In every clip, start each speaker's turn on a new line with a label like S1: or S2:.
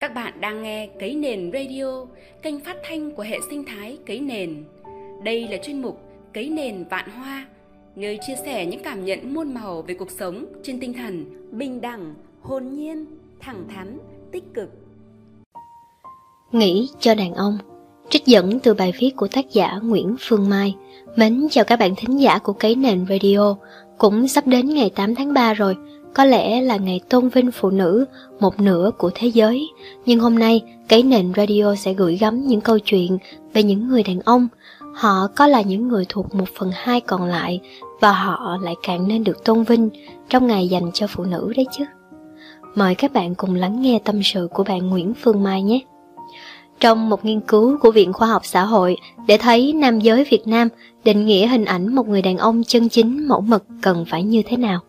S1: Các bạn đang nghe Cấy Nền Radio, kênh phát thanh của hệ sinh thái Cấy Nền. Đây là chuyên mục Cấy Nền Vạn Hoa, nơi chia sẻ những cảm nhận muôn màu về cuộc sống trên tinh thần bình đẳng, hồn nhiên, thẳng thắn, tích cực.
S2: Nghĩ cho đàn ông Trích dẫn từ bài viết của tác giả Nguyễn Phương Mai Mến chào các bạn thính giả của Cấy Nền Radio Cũng sắp đến ngày 8 tháng 3 rồi có lẽ là ngày tôn vinh phụ nữ, một nửa của thế giới. Nhưng hôm nay, cái nền radio sẽ gửi gắm những câu chuyện về những người đàn ông. Họ có là những người thuộc một phần hai còn lại và họ lại càng nên được tôn vinh trong ngày dành cho phụ nữ đấy chứ. Mời các bạn cùng lắng nghe tâm sự của bạn Nguyễn Phương Mai nhé. Trong một nghiên cứu của Viện Khoa học Xã hội để thấy nam giới Việt Nam định nghĩa hình ảnh một người đàn ông chân chính mẫu mực cần phải như thế nào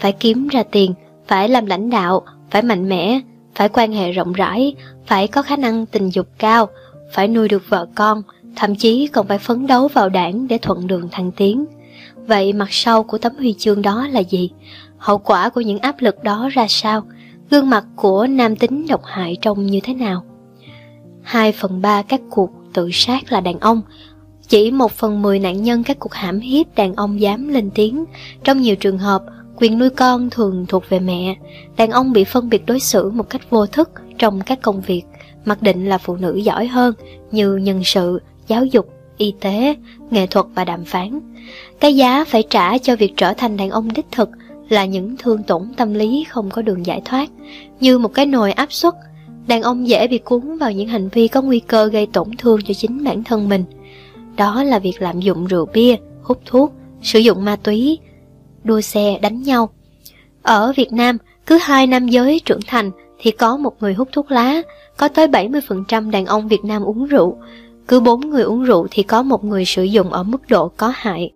S2: phải kiếm ra tiền, phải làm lãnh đạo, phải mạnh mẽ, phải quan hệ rộng rãi, phải có khả năng tình dục cao, phải nuôi được vợ con, thậm chí còn phải phấn đấu vào đảng để thuận đường thăng tiến. Vậy mặt sau của tấm huy chương đó là gì? Hậu quả của những áp lực đó ra sao? Gương mặt của nam tính độc hại trông như thế nào? Hai phần ba các cuộc tự sát là đàn ông, chỉ một phần mười nạn nhân các cuộc hãm hiếp đàn ông dám lên tiếng. Trong nhiều trường hợp, Quyền nuôi con thường thuộc về mẹ, đàn ông bị phân biệt đối xử một cách vô thức trong các công việc, mặc định là phụ nữ giỏi hơn như nhân sự, giáo dục, y tế, nghệ thuật và đàm phán. Cái giá phải trả cho việc trở thành đàn ông đích thực là những thương tổn tâm lý không có đường giải thoát, như một cái nồi áp suất. Đàn ông dễ bị cuốn vào những hành vi có nguy cơ gây tổn thương cho chính bản thân mình. Đó là việc lạm dụng rượu bia, hút thuốc, sử dụng ma túy, đua xe đánh nhau. Ở Việt Nam, cứ hai nam giới trưởng thành thì có một người hút thuốc lá, có tới 70% đàn ông Việt Nam uống rượu. Cứ bốn người uống rượu thì có một người sử dụng ở mức độ có hại.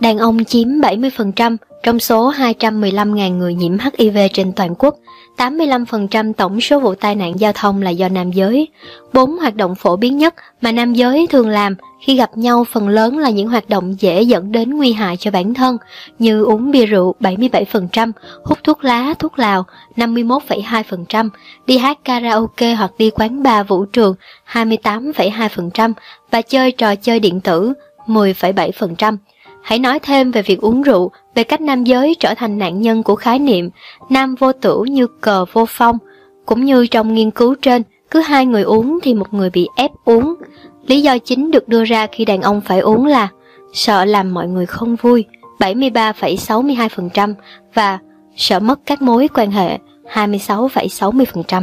S2: Đàn ông chiếm 70% trong số 215.000 người nhiễm HIV trên toàn quốc, 85% tổng số vụ tai nạn giao thông là do nam giới. Bốn hoạt động phổ biến nhất mà nam giới thường làm khi gặp nhau phần lớn là những hoạt động dễ dẫn đến nguy hại cho bản thân như uống bia rượu 77%, hút thuốc lá, thuốc lào 51,2%, đi hát karaoke hoặc đi quán bar vũ trường 28,2% và chơi trò chơi điện tử 10,7%. Hãy nói thêm về việc uống rượu, về cách nam giới trở thành nạn nhân của khái niệm nam vô tử như cờ vô phong. Cũng như trong nghiên cứu trên, cứ hai người uống thì một người bị ép uống. Lý do chính được đưa ra khi đàn ông phải uống là sợ làm mọi người không vui 73,62% và sợ mất các mối quan hệ 26,60%.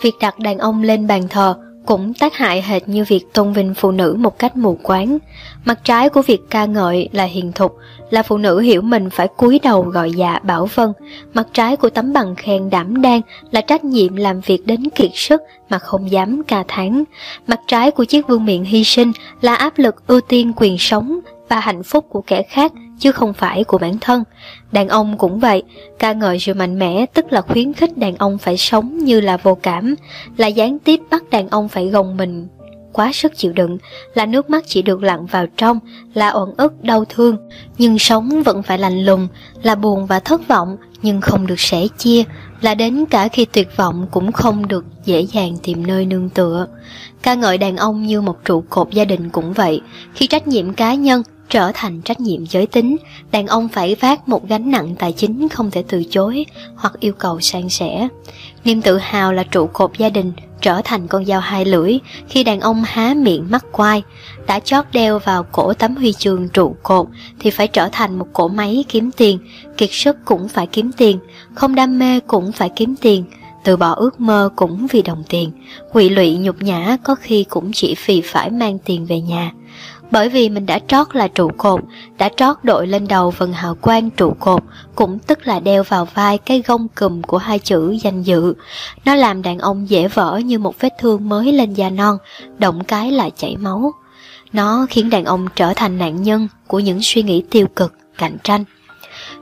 S2: Việc đặt đàn ông lên bàn thờ cũng tác hại hệt như việc tôn vinh phụ nữ một cách mù quáng. Mặt trái của việc ca ngợi là hiền thục, là phụ nữ hiểu mình phải cúi đầu gọi dạ bảo vân. Mặt trái của tấm bằng khen đảm đang là trách nhiệm làm việc đến kiệt sức mà không dám ca thán. Mặt trái của chiếc vương miện hy sinh là áp lực ưu tiên quyền sống và hạnh phúc của kẻ khác chứ không phải của bản thân. Đàn ông cũng vậy, ca ngợi sự mạnh mẽ tức là khuyến khích đàn ông phải sống như là vô cảm, là gián tiếp bắt đàn ông phải gồng mình quá sức chịu đựng, là nước mắt chỉ được lặn vào trong, là uẩn ức đau thương, nhưng sống vẫn phải lạnh lùng, là buồn và thất vọng nhưng không được sẻ chia, là đến cả khi tuyệt vọng cũng không được dễ dàng tìm nơi nương tựa. Ca ngợi đàn ông như một trụ cột gia đình cũng vậy, khi trách nhiệm cá nhân trở thành trách nhiệm giới tính, đàn ông phải vác một gánh nặng tài chính không thể từ chối hoặc yêu cầu san sẻ. Niềm tự hào là trụ cột gia đình trở thành con dao hai lưỡi khi đàn ông há miệng mắc quai, đã chót đeo vào cổ tấm huy chương trụ cột thì phải trở thành một cỗ máy kiếm tiền, kiệt sức cũng phải kiếm tiền, không đam mê cũng phải kiếm tiền, từ bỏ ước mơ cũng vì đồng tiền, quỵ lụy nhục nhã có khi cũng chỉ vì phải mang tiền về nhà bởi vì mình đã trót là trụ cột, đã trót đội lên đầu phần hào quang trụ cột, cũng tức là đeo vào vai cái gông cùm của hai chữ danh dự. Nó làm đàn ông dễ vỡ như một vết thương mới lên da non, động cái là chảy máu. Nó khiến đàn ông trở thành nạn nhân của những suy nghĩ tiêu cực, cạnh tranh.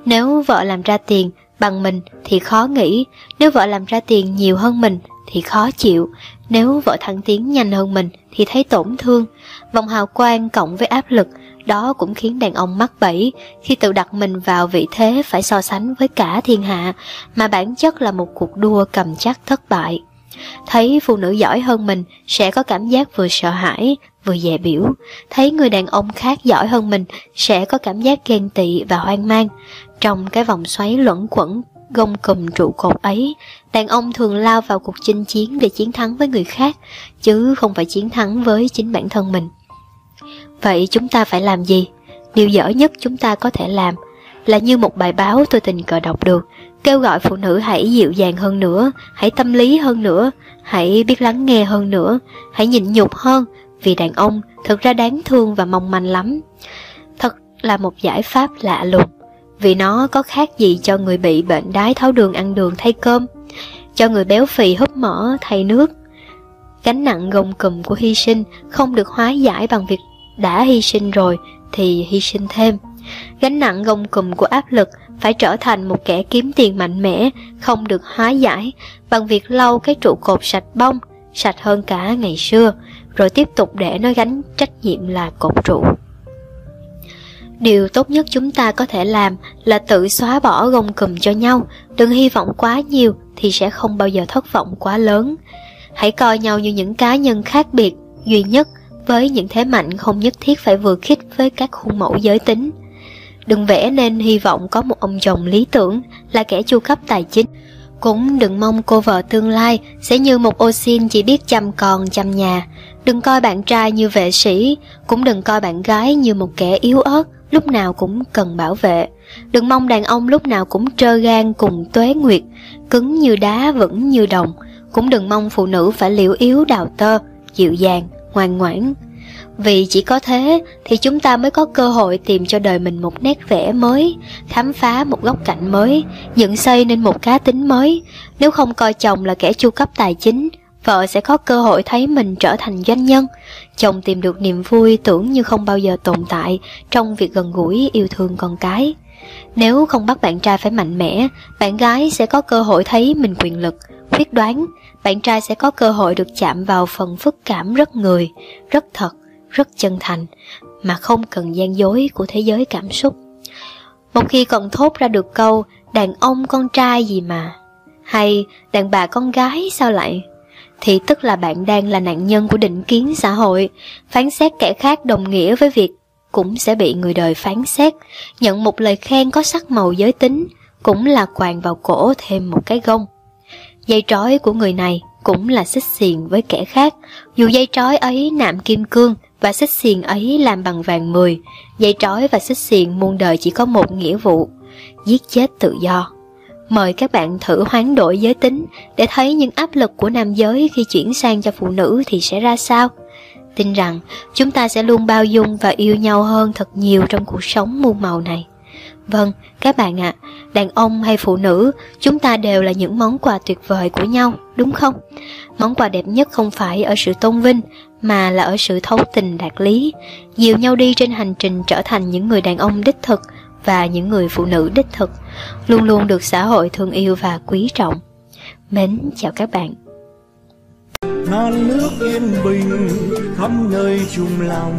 S2: Nếu vợ làm ra tiền bằng mình thì khó nghĩ, nếu vợ làm ra tiền nhiều hơn mình thì khó chịu, nếu vợ thăng tiến nhanh hơn mình thì thấy tổn thương. Vòng hào quang cộng với áp lực, đó cũng khiến đàn ông mắc bẫy khi tự đặt mình vào vị thế phải so sánh với cả thiên hạ, mà bản chất là một cuộc đua cầm chắc thất bại. Thấy phụ nữ giỏi hơn mình sẽ có cảm giác vừa sợ hãi, vừa dè biểu. Thấy người đàn ông khác giỏi hơn mình sẽ có cảm giác ghen tị và hoang mang. Trong cái vòng xoáy luẩn quẩn gông cùm trụ cột ấy, đàn ông thường lao vào cuộc chinh chiến để chiến thắng với người khác, chứ không phải chiến thắng với chính bản thân mình. Vậy chúng ta phải làm gì? Điều dở nhất chúng ta có thể làm là như một bài báo tôi tình cờ đọc được, kêu gọi phụ nữ hãy dịu dàng hơn nữa, hãy tâm lý hơn nữa, hãy biết lắng nghe hơn nữa, hãy nhịn nhục hơn, vì đàn ông thật ra đáng thương và mong manh lắm. Thật là một giải pháp lạ lùng, vì nó có khác gì cho người bị bệnh đái tháo đường ăn đường thay cơm, cho người béo phì húp mỡ thay nước. Gánh nặng gồng cùm của hy sinh không được hóa giải bằng việc đã hy sinh rồi thì hy sinh thêm. Gánh nặng gồng cùm của áp lực phải trở thành một kẻ kiếm tiền mạnh mẽ, không được hóa giải bằng việc lau cái trụ cột sạch bông, sạch hơn cả ngày xưa, rồi tiếp tục để nó gánh trách nhiệm là cột trụ. Điều tốt nhất chúng ta có thể làm là tự xóa bỏ gông cùm cho nhau, đừng hy vọng quá nhiều thì sẽ không bao giờ thất vọng quá lớn. Hãy coi nhau như những cá nhân khác biệt, duy nhất, với những thế mạnh không nhất thiết phải vừa khích với các khuôn mẫu giới tính. Đừng vẽ nên hy vọng có một ông chồng lý tưởng là kẻ chu cấp tài chính. Cũng đừng mong cô vợ tương lai sẽ như một ô xin chỉ biết chăm con chăm nhà. Đừng coi bạn trai như vệ sĩ, cũng đừng coi bạn gái như một kẻ yếu ớt, lúc nào cũng cần bảo vệ. Đừng mong đàn ông lúc nào cũng trơ gan cùng tuế nguyệt, cứng như đá vững như đồng. Cũng đừng mong phụ nữ phải liễu yếu đào tơ, dịu dàng, ngoan ngoãn. Vì chỉ có thế thì chúng ta mới có cơ hội tìm cho đời mình một nét vẽ mới, khám phá một góc cạnh mới, dựng xây nên một cá tính mới. Nếu không coi chồng là kẻ chu cấp tài chính, vợ sẽ có cơ hội thấy mình trở thành doanh nhân. Chồng tìm được niềm vui tưởng như không bao giờ tồn tại trong việc gần gũi yêu thương con cái. Nếu không bắt bạn trai phải mạnh mẽ, bạn gái sẽ có cơ hội thấy mình quyền lực, quyết đoán. Bạn trai sẽ có cơ hội được chạm vào phần phức cảm rất người, rất thật rất chân thành, mà không cần gian dối của thế giới cảm xúc. Một khi còn thốt ra được câu đàn ông con trai gì mà, hay đàn bà con gái sao lại, thì tức là bạn đang là nạn nhân của định kiến xã hội, phán xét kẻ khác đồng nghĩa với việc cũng sẽ bị người đời phán xét, nhận một lời khen có sắc màu giới tính, cũng là quàng vào cổ thêm một cái gông. Dây trói của người này cũng là xích xiền với kẻ khác, dù dây trói ấy nạm kim cương và xích xiền ấy làm bằng vàng mười, dây trói và xích xiền muôn đời chỉ có một nghĩa vụ, giết chết tự do. Mời các bạn thử hoán đổi giới tính để thấy những áp lực của nam giới khi chuyển sang cho phụ nữ thì sẽ ra sao. Tin rằng chúng ta sẽ luôn bao dung và yêu nhau hơn thật nhiều trong cuộc sống muôn màu này. Vâng, các bạn ạ, à, đàn ông hay phụ nữ, chúng ta đều là những món quà tuyệt vời của nhau, đúng không? Món quà đẹp nhất không phải ở sự tôn vinh, mà là ở sự thấu tình đạt lý, dìu nhau đi trên hành trình trở thành những người đàn ông đích thực và những người phụ nữ đích thực, luôn luôn được xã hội thương yêu và quý trọng. Mến chào các bạn.
S3: non nước yên bình khắp nơi chung lòng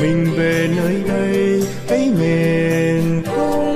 S3: mình về nơi đây cái miền không